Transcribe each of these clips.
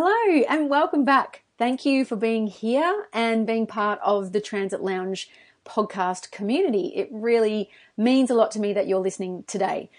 Hello, and welcome back. Thank you for being here and being part of the Transit Lounge podcast community. It really means a lot to me that you're listening today.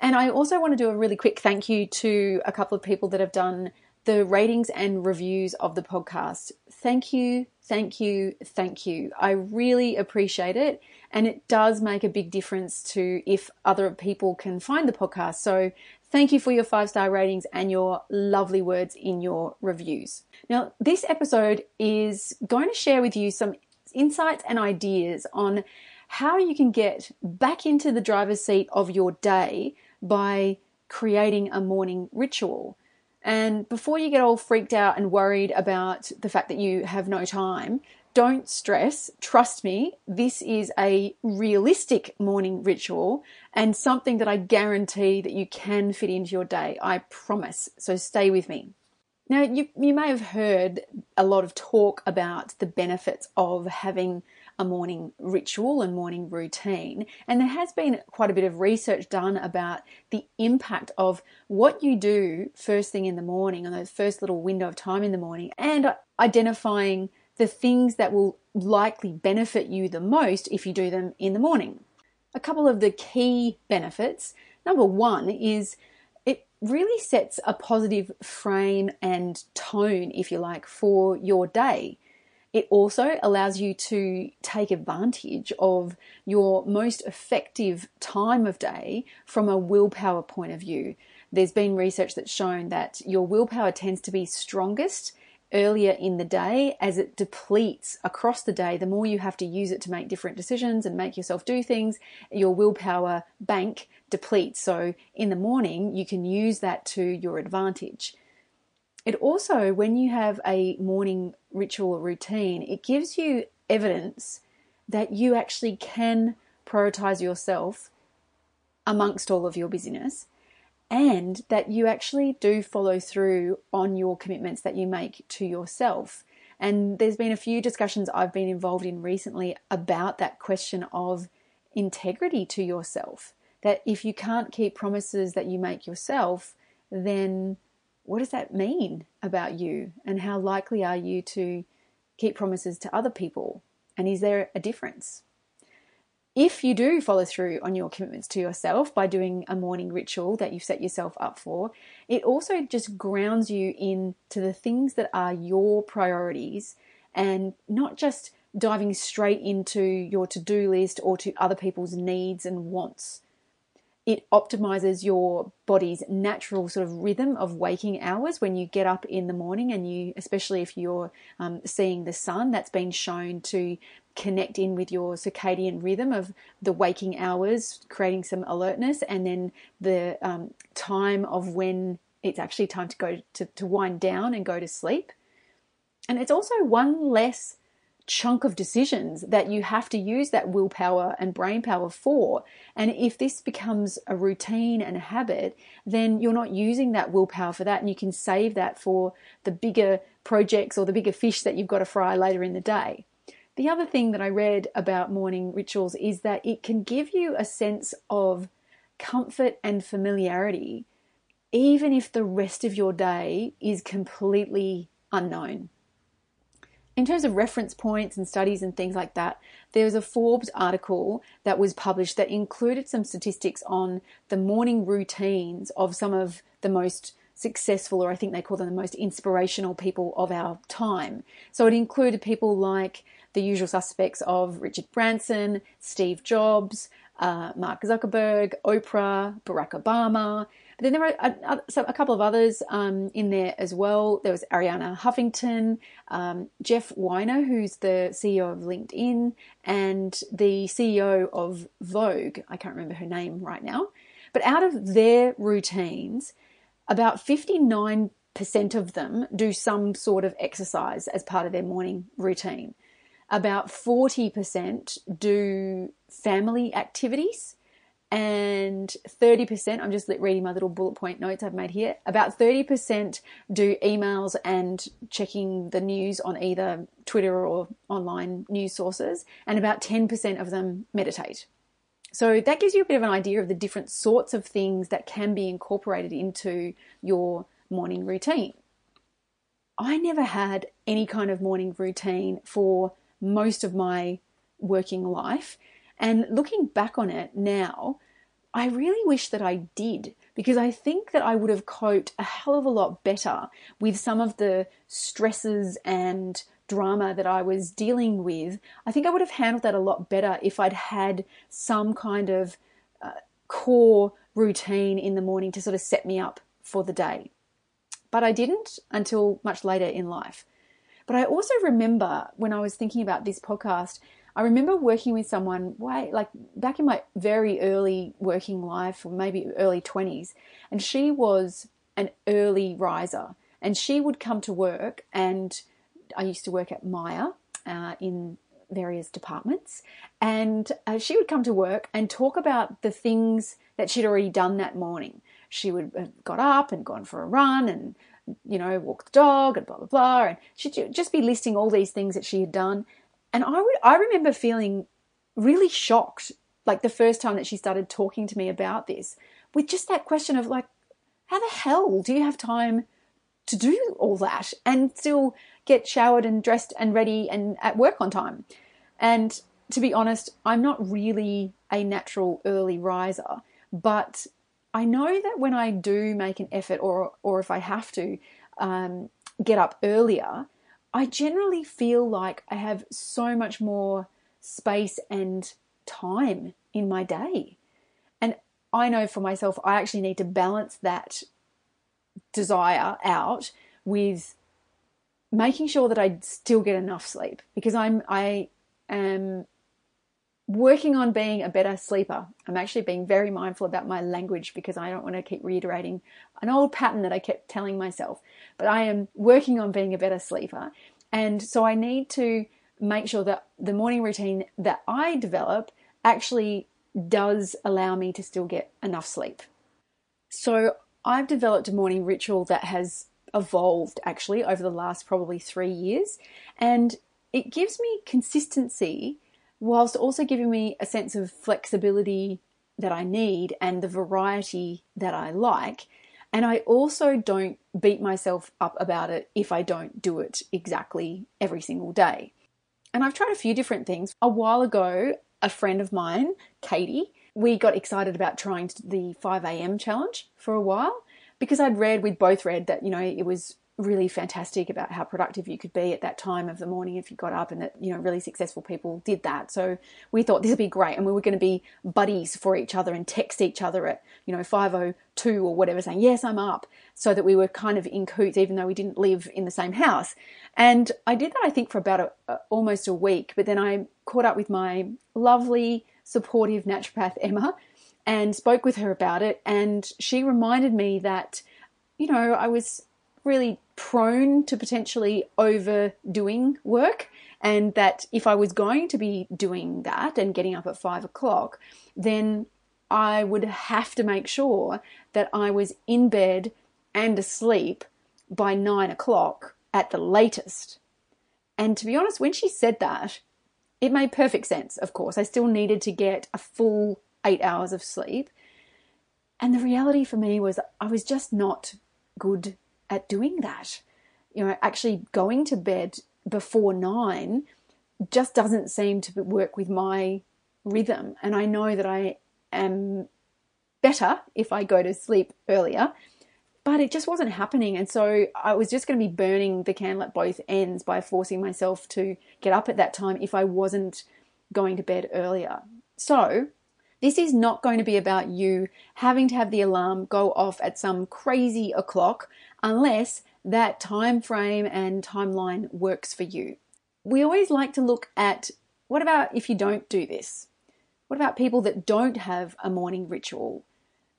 And I also want to do a really quick thank you to a couple of people that have done the ratings and reviews of the podcast. Thank you, thank you, thank you. I really appreciate it. And it does make a big difference to if other people can find the podcast. So thank you for your five star ratings and your lovely words in your reviews. Now, this episode is going to share with you some insights and ideas on how you can get back into the driver's seat of your day by creating a morning ritual. And before you get all freaked out and worried about the fact that you have no time, don't stress. Trust me, this is a realistic morning ritual and something that I guarantee that you can fit into your day. I promise. So stay with me. Now, you, you may have heard a lot of talk about the benefits of having a morning ritual and morning routine. And there has been quite a bit of research done about the impact of what you do first thing in the morning, on the first little window of time in the morning, and identifying the things that will likely benefit you the most if you do them in the morning. A couple of the key benefits. Number one is it really sets a positive frame and tone, if you like, for your day. It also allows you to take advantage of your most effective time of day from a willpower point of view. There's been research that's shown that your willpower tends to be strongest earlier in the day as it depletes across the day. The more you have to use it to make different decisions and make yourself do things, your willpower bank depletes. So in the morning, you can use that to your advantage. It also, when you have a morning ritual routine, it gives you evidence that you actually can prioritize yourself amongst all of your busyness and that you actually do follow through on your commitments that you make to yourself. And there's been a few discussions I've been involved in recently about that question of integrity to yourself. That if you can't keep promises that you make yourself, then what does that mean about you? And how likely are you to keep promises to other people? And is there a difference? if you do follow through on your commitments to yourself by doing a morning ritual that you've set yourself up for, it also just grounds you in to the things that are your priorities and not just diving straight into your to-do list or to other people's needs and wants it optimizes your body's natural sort of rhythm of waking hours when you get up in the morning and you especially if you're um, seeing the sun that's been shown to connect in with your circadian rhythm of the waking hours creating some alertness and then the um, time of when it's actually time to go to, to wind down and go to sleep. And it's also one less chunk of decisions that you have to use that willpower and brain power for. And if this becomes a routine and a habit, then you're not using that willpower for that and you can save that for the bigger projects or the bigger fish that you've got to fry later in the day. The other thing that I read about morning rituals is that it can give you a sense of comfort and familiarity, even if the rest of your day is completely unknown in terms of reference points and studies and things like that, there was a Forbes article that was published that included some statistics on the morning routines of some of the most successful, or I think they call them the most inspirational people of our time. So it included people like the usual suspects of Richard Branson, Steve Jobs, uh, Mark Zuckerberg, Oprah, Barack Obama, but then there were a, a, couple of others um, in there as well. There was Arianna Huffington, um, Jeff Weiner, who's the CEO of LinkedIn, and the CEO of Vogue. I can't remember her name right now. But out of their routines, about 59% of them do some sort of exercise as part of their morning routine. About 40% do family activities and 30%, I'm just reading my little bullet point notes I've made here, about 30% do emails and checking the news on either Twitter or online news sources, and about 10% of them meditate. So that gives you a bit of an idea of the different sorts of things that can be incorporated into your morning routine. I never had any kind of morning routine for most of my working life. And looking back on it now, I really wish that I did because I think that I would have coped a hell of a lot better with some of the stresses and drama that I was dealing with. I think I would have handled that a lot better if I'd had some kind of uh, core routine in the morning to sort of set me up for the day. But I didn't until much later in life. But I also remember when I was thinking about this podcast, I remember working with someone way like back in my very early working life or maybe early 20s and she was an early riser and she would come to work and I used to work at Myer uh, in various departments and uh, she would come to work and talk about the things that she'd already done that morning. She would have got up and gone for a run and you know, walk the dog and blah blah blah, and she'd just be listing all these things that she had done. And I would, I remember feeling really shocked, like the first time that she started talking to me about this, with just that question of like, how the hell do you have time to do all that and still get showered and dressed and ready and at work on time? And to be honest, I'm not really a natural early riser, but I know that when I do make an effort, or or if I have to um, get up earlier, I generally feel like I have so much more space and time in my day. And I know for myself, I actually need to balance that desire out with making sure that I still get enough sleep because I'm I am working on being a better sleeper. I'm actually being very mindful about my language because I don't want to keep reiterating an old pattern that I kept telling myself. But I am working on being a better sleeper. And so I need to make sure that the morning routine that I develop actually does allow me to still get enough sleep. So I've developed a morning ritual that has evolved actually over the last probably three years. And it gives me consistency whilst also giving me a sense of flexibility that I need and the variety that I like. And I also don't beat myself up about it if I don't do it exactly every single day. And I've tried a few different things. A while ago, a friend of mine, Katie, we got excited about trying the 5 a.m. challenge for a while because I'd read, we'd both read that, you know, it was really fantastic about how productive you could be at that time of the morning if you got up and that you know really successful people did that. So we thought this would be great and we were going to be buddies for each other and text each other at you know 502 or whatever saying yes i'm up so that we were kind of in coots even though we didn't live in the same house. And i did that i think for about a, a, almost a week but then i caught up with my lovely supportive naturopath emma and spoke with her about it. And she reminded me that you know i was really prone to potentially overdoing work. And that if I was going to be doing that and getting up at five o'clock, then I would have to make sure that I was in bed and asleep by nine o'clock at the latest. And to be honest, when she said that, it made perfect sense, of course. I still needed to get a full eight hours of sleep. And the reality for me was I was just not good at doing that. You know, actually going to bed before nine just doesn't seem to work with my rhythm. And I know that I am better if I go to sleep earlier, but it just wasn't happening. And so I was just going to be burning the candle at both ends by forcing myself to get up at that time if I wasn't going to bed earlier. So this is not going to be about you having to have the alarm go off at some crazy o'clock unless that time frame and timeline works for you. We always like to look at what about if you don't do this? What about people that don't have a morning ritual?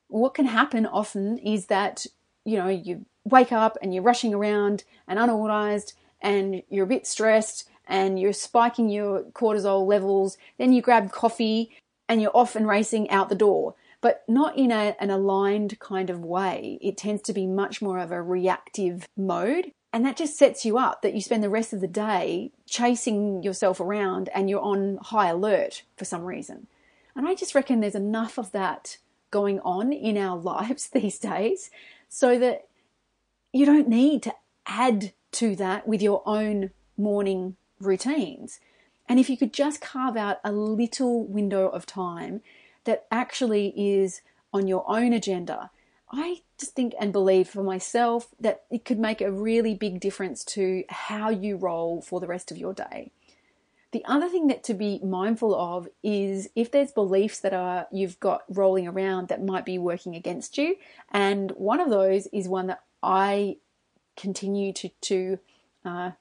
What can happen often is that you know, you wake up and you're rushing around and unorganized and you're a bit stressed and you're spiking your cortisol levels, then you grab coffee and you're off and racing out the door. But not in a, an aligned kind of way. It tends to be much more of a reactive mode. And that just sets you up that you spend the rest of the day chasing yourself around and you're on high alert for some reason. And I just reckon there's enough of that going on in our lives these days so that you don't need to add to that with your own morning routines. And if you could just carve out a little window of time that actually is on your own agenda, I just think and believe for myself that it could make a really big difference to how you roll for the rest of your day. The other thing that to be mindful of is if there's beliefs that are you've got rolling around that might be working against you, and one of those is one that I continue to to uh,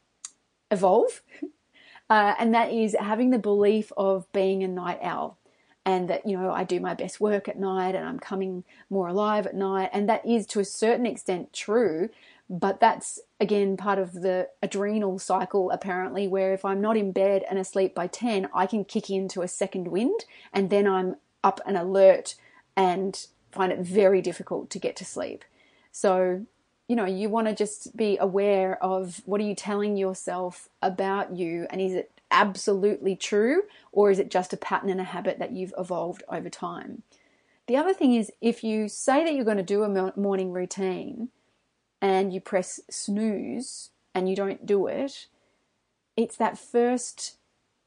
evolve, uh, and that is having the belief of being a night owl and that you know I do my best work at night and I'm coming more alive at night and that is to a certain extent true but that's again part of the adrenal cycle apparently where if I'm not in bed and asleep by 10 I can kick into a second wind and then I'm up and alert and find it very difficult to get to sleep. So you know you want to just be aware of what are you telling yourself about you and is it absolutely true or is it just a pattern and a habit that you've evolved over time? The other thing is if you say that you're going to do a morning routine and you press snooze and you don't do it, it's that first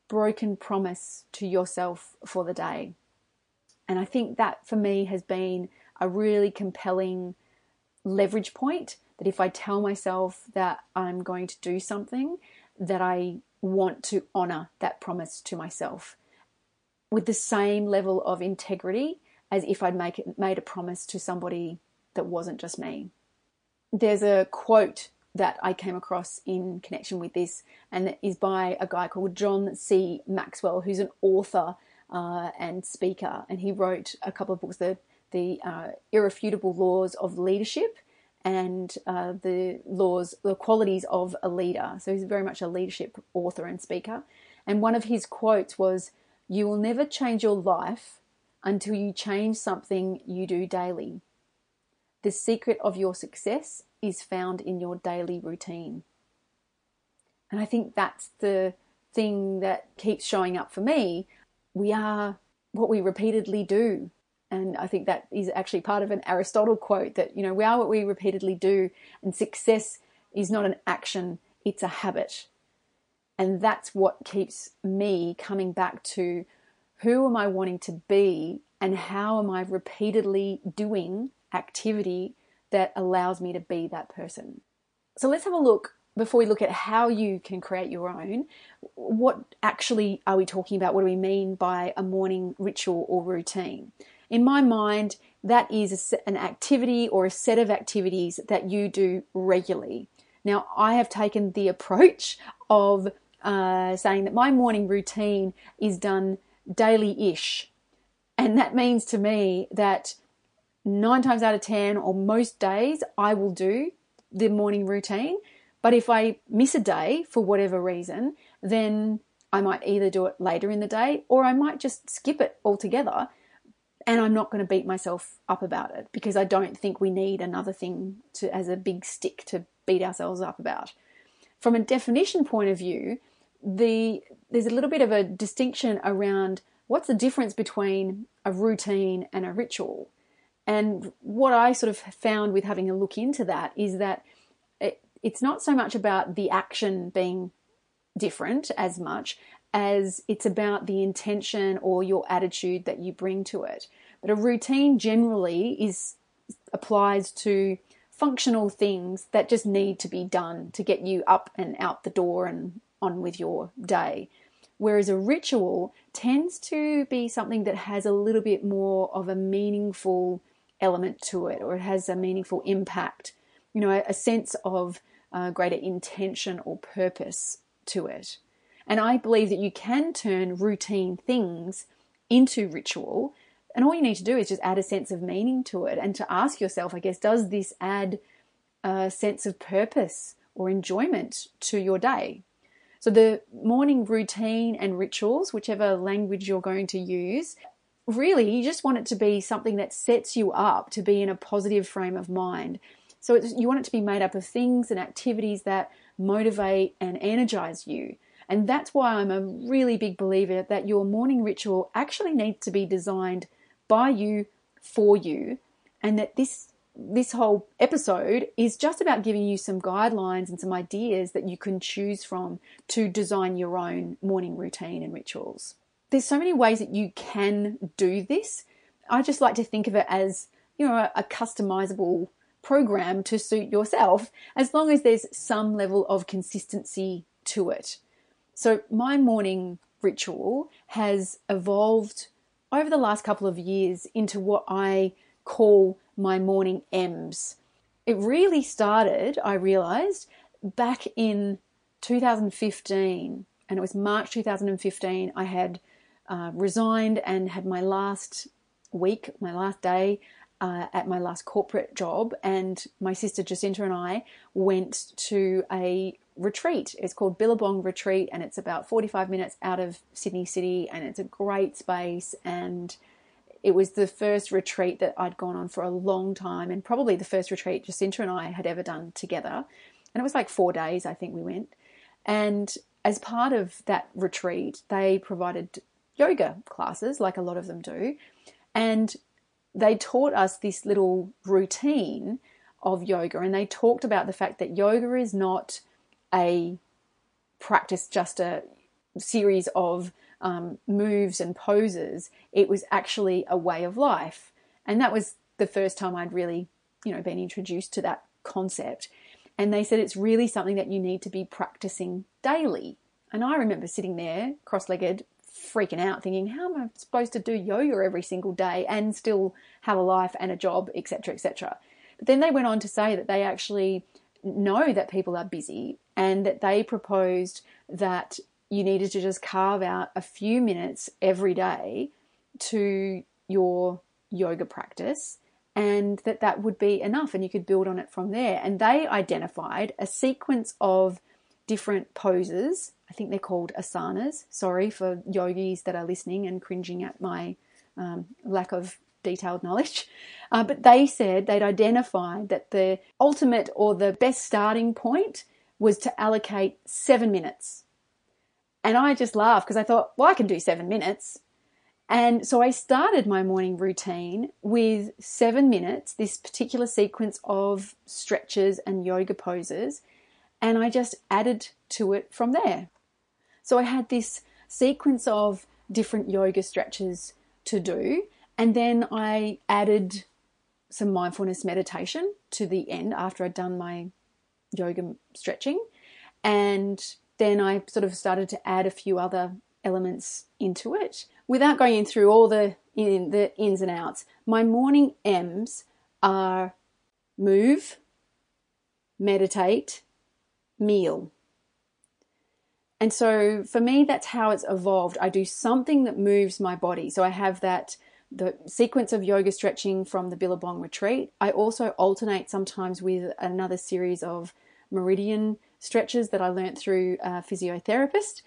broken promise to yourself for the day. And I think that for me has been a really compelling leverage point that if I tell myself that I'm going to do something, that I want to honor that promise to myself with the same level of integrity as if I'd make it, made a promise to somebody that wasn't just me. There's a quote that I came across in connection with this, and it is by a guy called John C. Maxwell, who's an author uh, and speaker, and he wrote a couple of books, the the uh, Irrefutable Laws of Leadership and uh, the laws, the qualities of a leader. So he's very much a leadership author and speaker. And one of his quotes was, You will never change your life until you change something you do daily. The secret of your success is found in your daily routine. And I think that's the thing that keeps showing up for me. We are what we repeatedly do. And I think that is actually part of an Aristotle quote that, you know, we are what we repeatedly do, and success is not an action, it's a habit. And that's what keeps me coming back to who am I wanting to be and how am I repeatedly doing activity that allows me to be that person. So let's have a look before we look at how you can create your own. What actually are we talking about? What do we mean by a morning ritual or routine? In my mind, that is an activity or a set of activities that you do regularly. Now, I have taken the approach of uh, saying that my morning routine is done daily ish. And that means to me that nine times out of 10, or most days, I will do the morning routine. But if I miss a day for whatever reason, then I might either do it later in the day or I might just skip it altogether and I'm not going to beat myself up about it because I don't think we need another thing to as a big stick to beat ourselves up about. From a definition point of view, the there's a little bit of a distinction around what's the difference between a routine and a ritual. And what I sort of found with having a look into that is that it, it's not so much about the action being different as much as it's about the intention or your attitude that you bring to it. But a routine generally is applies to functional things that just need to be done to get you up and out the door and on with your day. Whereas a ritual tends to be something that has a little bit more of a meaningful element to it, or it has a meaningful impact, you know, a sense of uh, greater intention or purpose to it. And I believe that you can turn routine things into ritual And all you need to do is just add a sense of meaning to it and to ask yourself, I guess, does this add a sense of purpose or enjoyment to your day? So the morning routine and rituals, whichever language you're going to use, really you just want it to be something that sets you up to be in a positive frame of mind. So you want it to be made up of things and activities that motivate and energize you. And that's why I'm a really big believer that your morning ritual actually needs to be designed by you for you and that this this whole episode is just about giving you some guidelines and some ideas that you can choose from to design your own morning routine and rituals. There's so many ways that you can do this. I just like to think of it as, you know, a, customizable program to suit yourself as long as there's some level of consistency to it. So my morning ritual has evolved over the last couple of years into what I call my morning M's. It really started, I realized, back in 2015, and it was March 2015. I had uh, resigned and had my last week, my last day uh, at my last corporate job, and my sister Jacinta and I went to a retreat. It's called Billabong Retreat, and it's about 45 minutes out of Sydney City, and it's a great space. And it was the first retreat that I'd gone on for a long time, and probably the first retreat Jacinta and I had ever done together. And it was like four days, I think we went. And as part of that retreat, they provided yoga classes, like a lot of them do. And they taught us this little routine of yoga, and they talked about the fact that yoga is not a practice, just a series of um, moves and poses. It was actually a way of life. And that was the first time I'd really, you know, been introduced to that concept. And they said it's really something that you need to be practicing daily. And I remember sitting there cross legged, freaking out, thinking, how am I supposed to do yoga every single day and still have a life and a job, etc., etc. But then they went on to say that they actually know that people are busy and that they proposed that you needed to just carve out a few minutes every day to your yoga practice and that that would be enough and you could build on it from there. And they identified a sequence of different poses. I think they're called asanas. Sorry for yogis that are listening and cringing at my um, lack of detailed knowledge. Uh, but they said they'd identified that the ultimate or the best starting point was to allocate seven minutes. And I just laughed because I thought, well, I can do seven minutes. And so I started my morning routine with seven minutes, this particular sequence of stretches and yoga poses, and I just added to it from there. So I had this sequence of different yoga stretches to do, and then I added some mindfulness meditation to the end after I'd done my yoga stretching. And then I sort of started to add a few other elements into it without going in through all the in the ins and outs. My morning M's are move, meditate, meal. And so for me, that's how it's evolved. I do something that moves my body. So I have that the sequence of yoga stretching from the Billabong retreat. I also alternate sometimes with another series of meridian stretches that I learnt through a physiotherapist.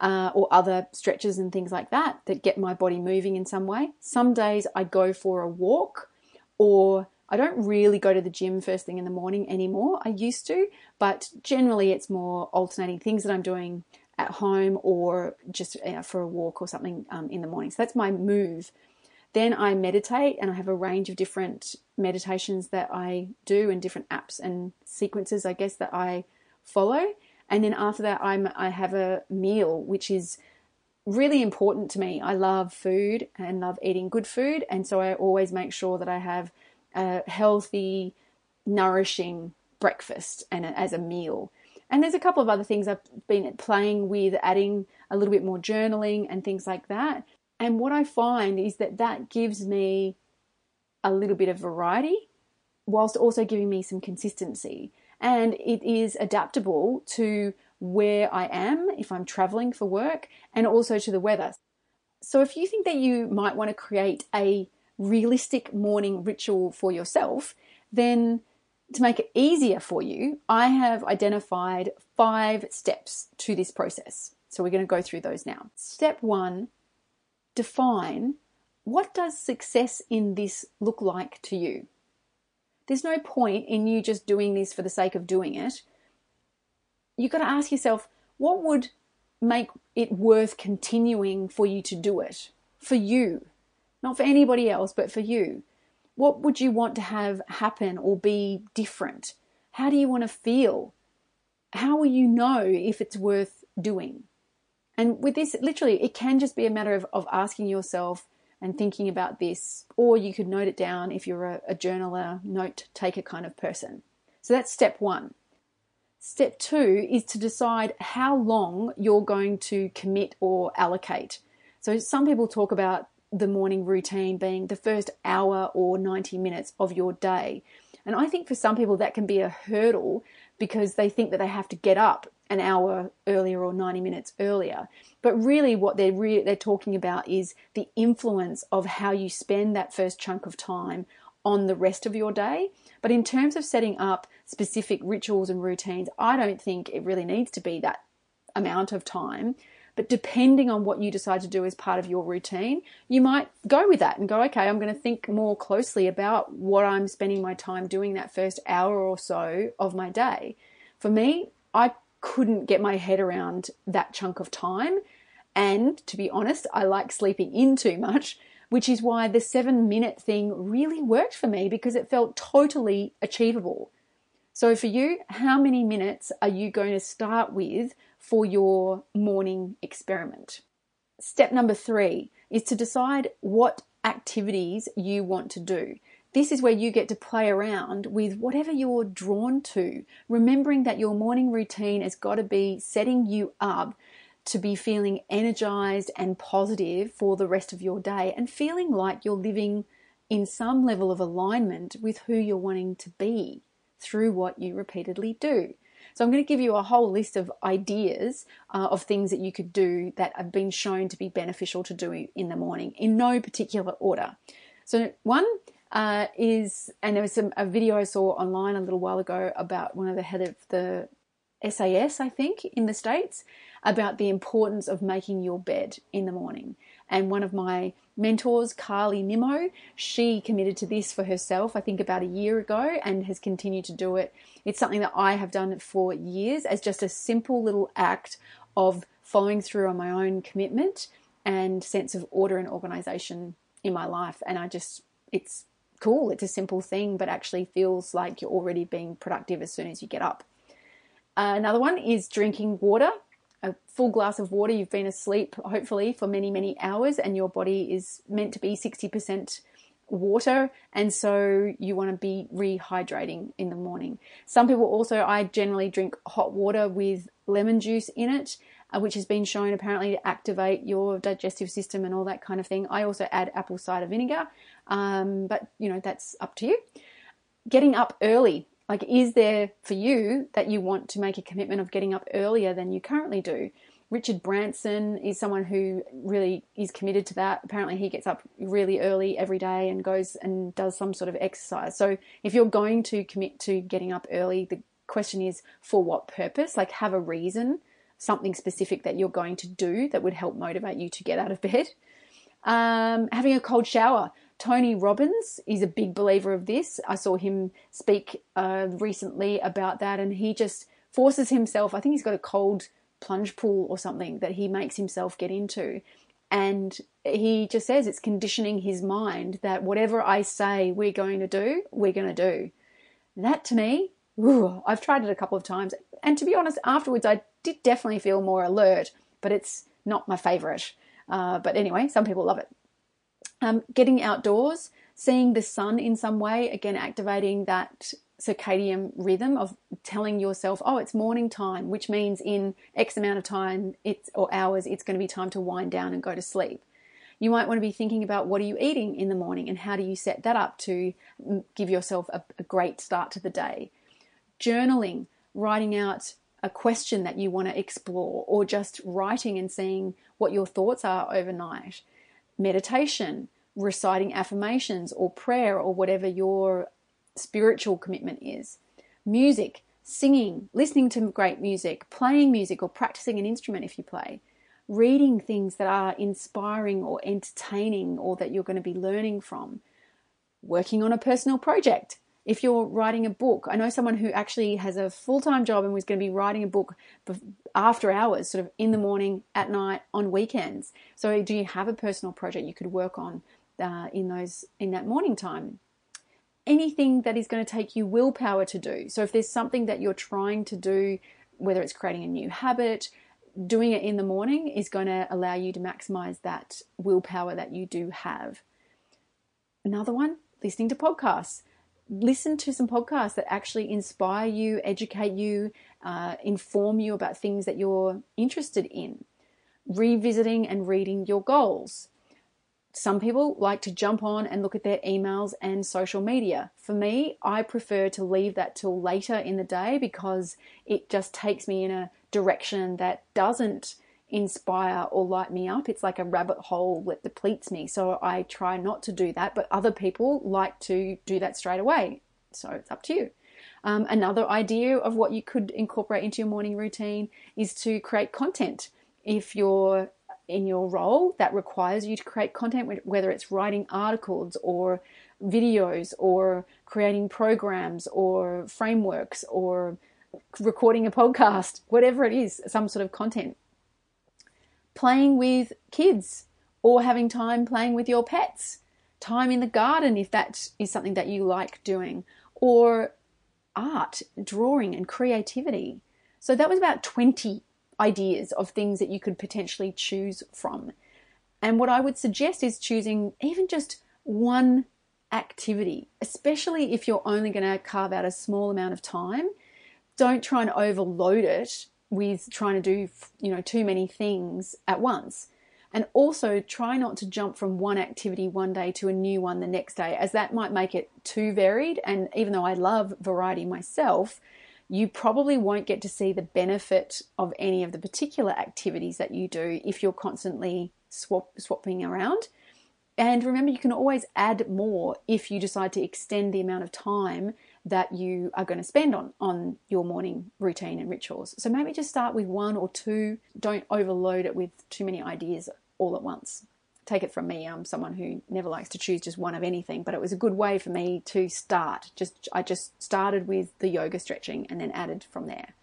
Uh, or other stretches and things like that that get my body moving in some way. Some days I go for a walk, or I don't really go to the gym first thing in the morning anymore. I used to, but generally it's more alternating things that I'm doing at home or just uh, for a walk or something um, in the morning. So that's my move then I meditate and I have a range of different meditations that I do and different apps and sequences, I guess, that I follow. And then after that, I'm, I have a meal, which is really important to me. I love food and love eating good food. And so I always make sure that I have a healthy, nourishing breakfast and as a meal. And there's a couple of other things I've been playing with, adding a little bit more journaling and things like that. And what I find is that that gives me a little bit of variety whilst also giving me some consistency. And it is adaptable to where I am if I'm traveling for work and also to the weather. So if you think that you might want to create a realistic morning ritual for yourself, then to make it easier for you, I have identified five steps to this process. So we're going to go through those now. Step one define what does success in this look like to you? There's no point in you just doing this for the sake of doing it. You've got to ask yourself, what would make it worth continuing for you to do it? For you. Not for anybody else, but for you. What would you want to have happen or be different? How do you want to feel? How will you know if it's worth doing? And with this, literally, it can just be a matter of, of asking yourself and thinking about this, or you could note it down if you're a, a journaler, note taker kind of person. So that's step one. Step two is to decide how long you're going to commit or allocate. So some people talk about the morning routine being the first hour or 90 minutes of your day. And I think for some people that can be a hurdle because they think that they have to get up an hour earlier or 90 minutes earlier. But really what they're re- they're talking about is the influence of how you spend that first chunk of time on the rest of your day. But in terms of setting up specific rituals and routines, I don't think it really needs to be that amount of time. But depending on what you decide to do as part of your routine, you might go with that and go, okay, I'm going to think more closely about what I'm spending my time doing that first hour or so of my day. For me, I couldn't get my head around that chunk of time. And to be honest, I like sleeping in too much, which is why the seven minute thing really worked for me because it felt totally achievable. So, for you, how many minutes are you going to start with for your morning experiment? Step number three is to decide what activities you want to do. This is where you get to play around with whatever you're drawn to, remembering that your morning routine has got to be setting you up to be feeling energized and positive for the rest of your day and feeling like you're living in some level of alignment with who you're wanting to be through what you repeatedly do. So, I'm going to give you a whole list of ideas uh, of things that you could do that have been shown to be beneficial to do in the morning in no particular order. So, one, uh, is, and there was some, a video I saw online a little while ago about one of the head of the SAS, I think, in the States, about the importance of making your bed in the morning. And one of my mentors, Carly Nimmo, she committed to this for herself, I think about a year ago, and has continued to do it. It's something that I have done for years as just a simple little act of following through on my own commitment and sense of order and organization in my life. And I just, it's cool. It's a simple thing, but actually feels like you're already being productive as soon as you get up. Uh, another one is drinking water. A full glass of water. You've been asleep, hopefully, for many, many hours, and your body is meant to be 60% water, and so you want to be rehydrating in the morning. Some people also, I generally drink hot water with lemon juice in it, uh, which has been shown apparently to activate your digestive system and all that kind of thing. I also add apple cider vinegar, um, but you know, that's up to you. Getting up early. Like, is there for you that you want to make a commitment of getting up earlier than you currently do? Richard Branson is someone who really is committed to that. Apparently, he gets up really early every day and goes and does some sort of exercise. So, if you're going to commit to getting up early, the question is for what purpose? Like, have a reason, something specific that you're going to do that would help motivate you to get out of bed. Um, having a cold shower. Tony Robbins is a big believer of this. I saw him speak uh, recently about that, and he just forces himself. I think he's got a cold plunge pool or something that he makes himself get into. And he just says it's conditioning his mind that whatever I say we're going to do, we're going to do. That to me, ooh, I've tried it a couple of times. And to be honest, afterwards I did definitely feel more alert, but it's not my favorite. Uh, but anyway, some people love it. Um, getting outdoors, seeing the sun in some way, again, activating that circadian rhythm of telling yourself, oh, it's morning time, which means in X amount of time it's or hours, it's going to be time to wind down and go to sleep. You might want to be thinking about what are you eating in the morning and how do you set that up to give yourself a, a great start to the day. Journaling, writing out a question that you want to explore, or just writing and seeing what your thoughts are overnight meditation, reciting affirmations or prayer or whatever your spiritual commitment is. Music, singing, listening to great music, playing music or practicing an instrument if you play, reading things that are inspiring or entertaining or that you're going to be learning from, working on a personal project. If you're writing a book, I know someone who actually has a full time job and was going to be writing a book after hours, sort of in the morning, at night, on weekends. So, do you have a personal project you could work on uh, in those in that morning time? anything that is going to take you willpower to do. So if there's something that you're trying to do, whether it's creating a new habit, doing it in the morning is going to allow you to maximize that willpower that you do have. Another one, listening to podcasts. Listen to some podcasts that actually inspire you, educate you, uh, inform you about things that you're interested in. Revisiting and reading your goals. Some people like to jump on and look at their emails and social media. For me, I prefer to leave that till later in the day because it just takes me in a direction that doesn't inspire or light me up. It's like a rabbit hole that depletes me. So I try not to do that, but other people like to do that straight away. So it's up to you. Um, another idea of what you could incorporate into your morning routine is to create content. If you're in your role that requires you to create content, whether it's writing articles or videos or creating programs or frameworks or recording a podcast, whatever it is, some sort of content. Playing with kids or having time playing with your pets, time in the garden if that is something that you like doing, or art, drawing, and creativity. So that was about 20 ideas of things that you could potentially choose from. And what I would suggest is choosing even just one activity, especially if you're only going to carve out a small amount of time. Don't try and overload it with trying to do, you know, too many things at once. And also try not to jump from one activity one day to a new one the next day, as that might make it too varied. And even though I love variety myself, you probably won't get to see the benefit of any of the particular activities that you do if you're constantly swap, swapping around. And remember, you can always add more if you decide to extend the amount of time that you are going to spend on, on your morning routine and rituals. So maybe just start with one or two. Don't overload it with too many ideas all at once take it from me, I'm someone who never likes to choose just one of anything, but it was a good way for me to start. Just I just started with the yoga stretching and then added from there.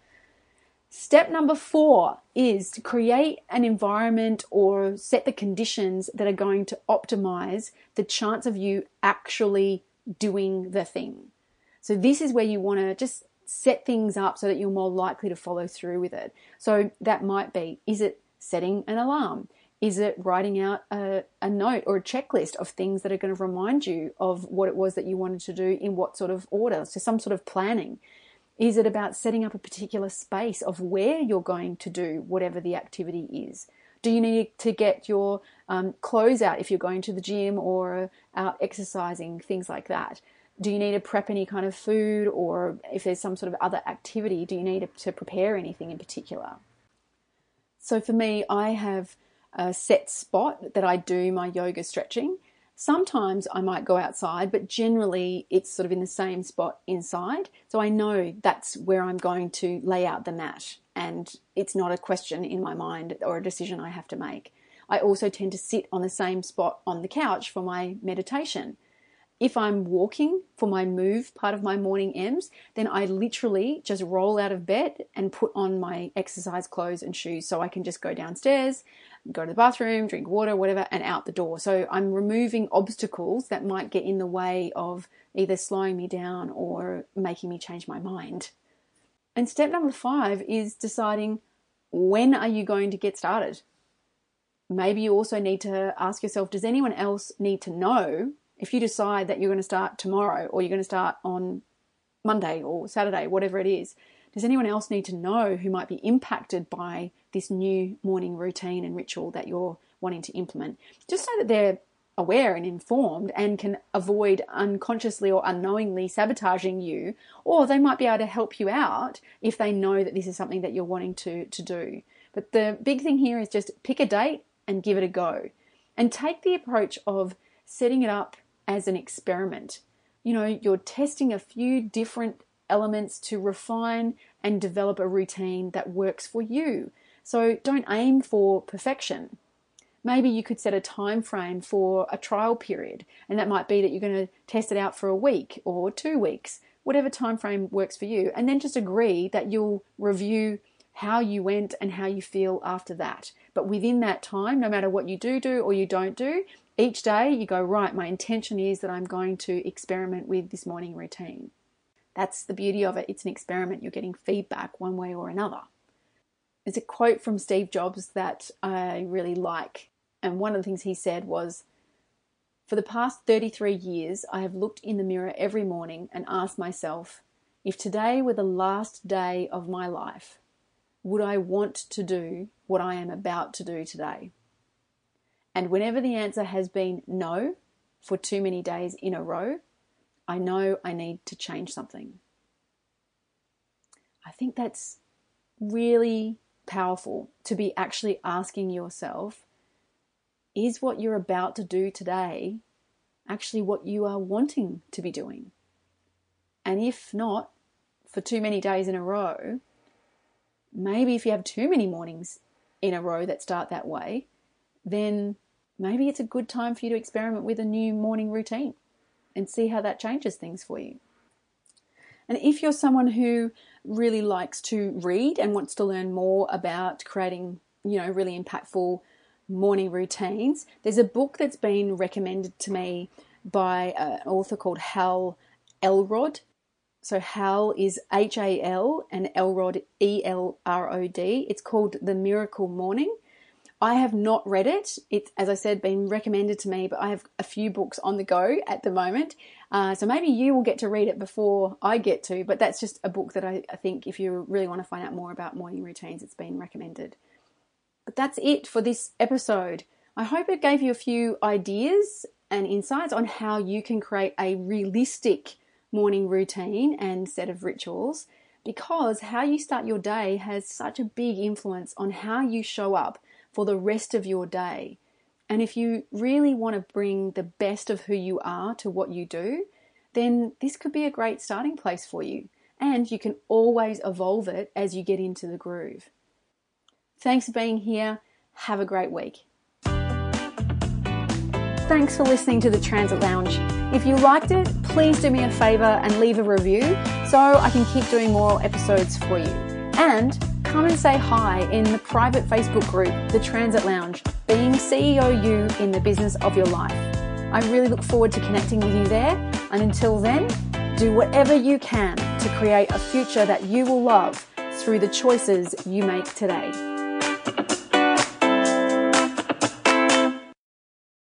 Step number 4 is to create an environment or set the conditions that are going to optimize the chance of you actually doing the thing. So this is where you want to just set things up so that you're more likely to follow through with it. So that might be is it setting an alarm? Is it writing out a, a note or a checklist of things that are going to remind you of what it was that you wanted to do in what sort of order? So, some sort of planning. Is it about setting up a particular space of where you're going to do whatever the activity is? Do you need to get your um, clothes out if you're going to the gym or out exercising, things like that? Do you need to prep any kind of food or if there's some sort of other activity, do you need to prepare anything in particular? So for me, I have a set spot that I do my yoga stretching. Sometimes I might go outside, but generally it's sort of in the same spot inside. So I know that's where I'm going to lay out the mat, and it's not a question in my mind or a decision I have to make. I also tend to sit on the same spot on the couch for my meditation. If I'm walking for my move part of my morning M's, then I literally just roll out of bed and put on my exercise clothes and shoes so I can just go downstairs, go to the bathroom, drink water, whatever, and out the door. So I'm removing obstacles that might get in the way of either slowing me down or making me change my mind. And step number five is deciding when are you going to get started? Maybe you also need to ask yourself, does anyone else need to know if you decide that you're going to start tomorrow or you're going to start on Monday or Saturday, whatever it is, does anyone else need to know who might be impacted by this new morning routine and ritual that you're wanting to implement? Just so that they're aware and informed and can avoid unconsciously or unknowingly sabotaging you, or they might be able to help you out if they know that this is something that you're wanting to, to do. But the big thing here is just pick a date and give it a go. And take the approach of setting it up as an experiment. You know, you're testing a few different elements to refine and develop a routine that works for you. So don't aim for perfection. Maybe you could set a time frame for a trial period, and that might be that you're going to test it out for a week or two weeks, whatever time frame works for you, and then just agree that you'll review how you went and how you feel after that. But within that time, no matter what you do do or you don't do, each day you go, right, my intention is that I'm going to experiment with this morning routine. That's the beauty of it. It's an experiment. You're getting feedback one way or another. There's a quote from Steve Jobs that I really like. And one of the things he said was For the past 33 years, I have looked in the mirror every morning and asked myself, if today were the last day of my life, would I want to do what I am about to do today? And whenever the answer has been no for too many days in a row, I know I need to change something. I think that's really powerful to be actually asking yourself is what you're about to do today actually what you are wanting to be doing? And if not, for too many days in a row, maybe if you have too many mornings in a row that start that way, then maybe it's a good time for you to experiment with a new morning routine and see how that changes things for you. And if you're someone who really likes to read and wants to learn more about creating, you know, really impactful morning routines, there's a book that's been recommended to me by an author called Hal Elrod. So Hal is H A L and Elrod E L R O D. It's called The Miracle Morning. I have not read it. It's, as I said, been recommended to me, but I have a few books on the go at the moment. Uh, so maybe you will get to read it before I get to, but that's just a book that I, I think if you really want to find out more about morning routines, it's been recommended. But that's it for this episode. I hope it gave you a few ideas and insights on how you can create a realistic morning routine and set of rituals because how you start your day has such a big influence on how you show up for the rest of your day. And if you really want to bring the best of who you are to what you do, then this could be a great starting place for you. And you can always evolve it as you get into the groove. Thanks for being here. Have a great week. Thanks for listening to the Transit Lounge. If you liked it, please do me a favour and leave a review so I can keep doing more episodes for you. And come and say hi in the private Facebook group, The Transit Lounge, being CEO you in the business of your life. I really look forward to connecting with you there. And until then, do whatever you can to create a future that you will love through the choices you make today.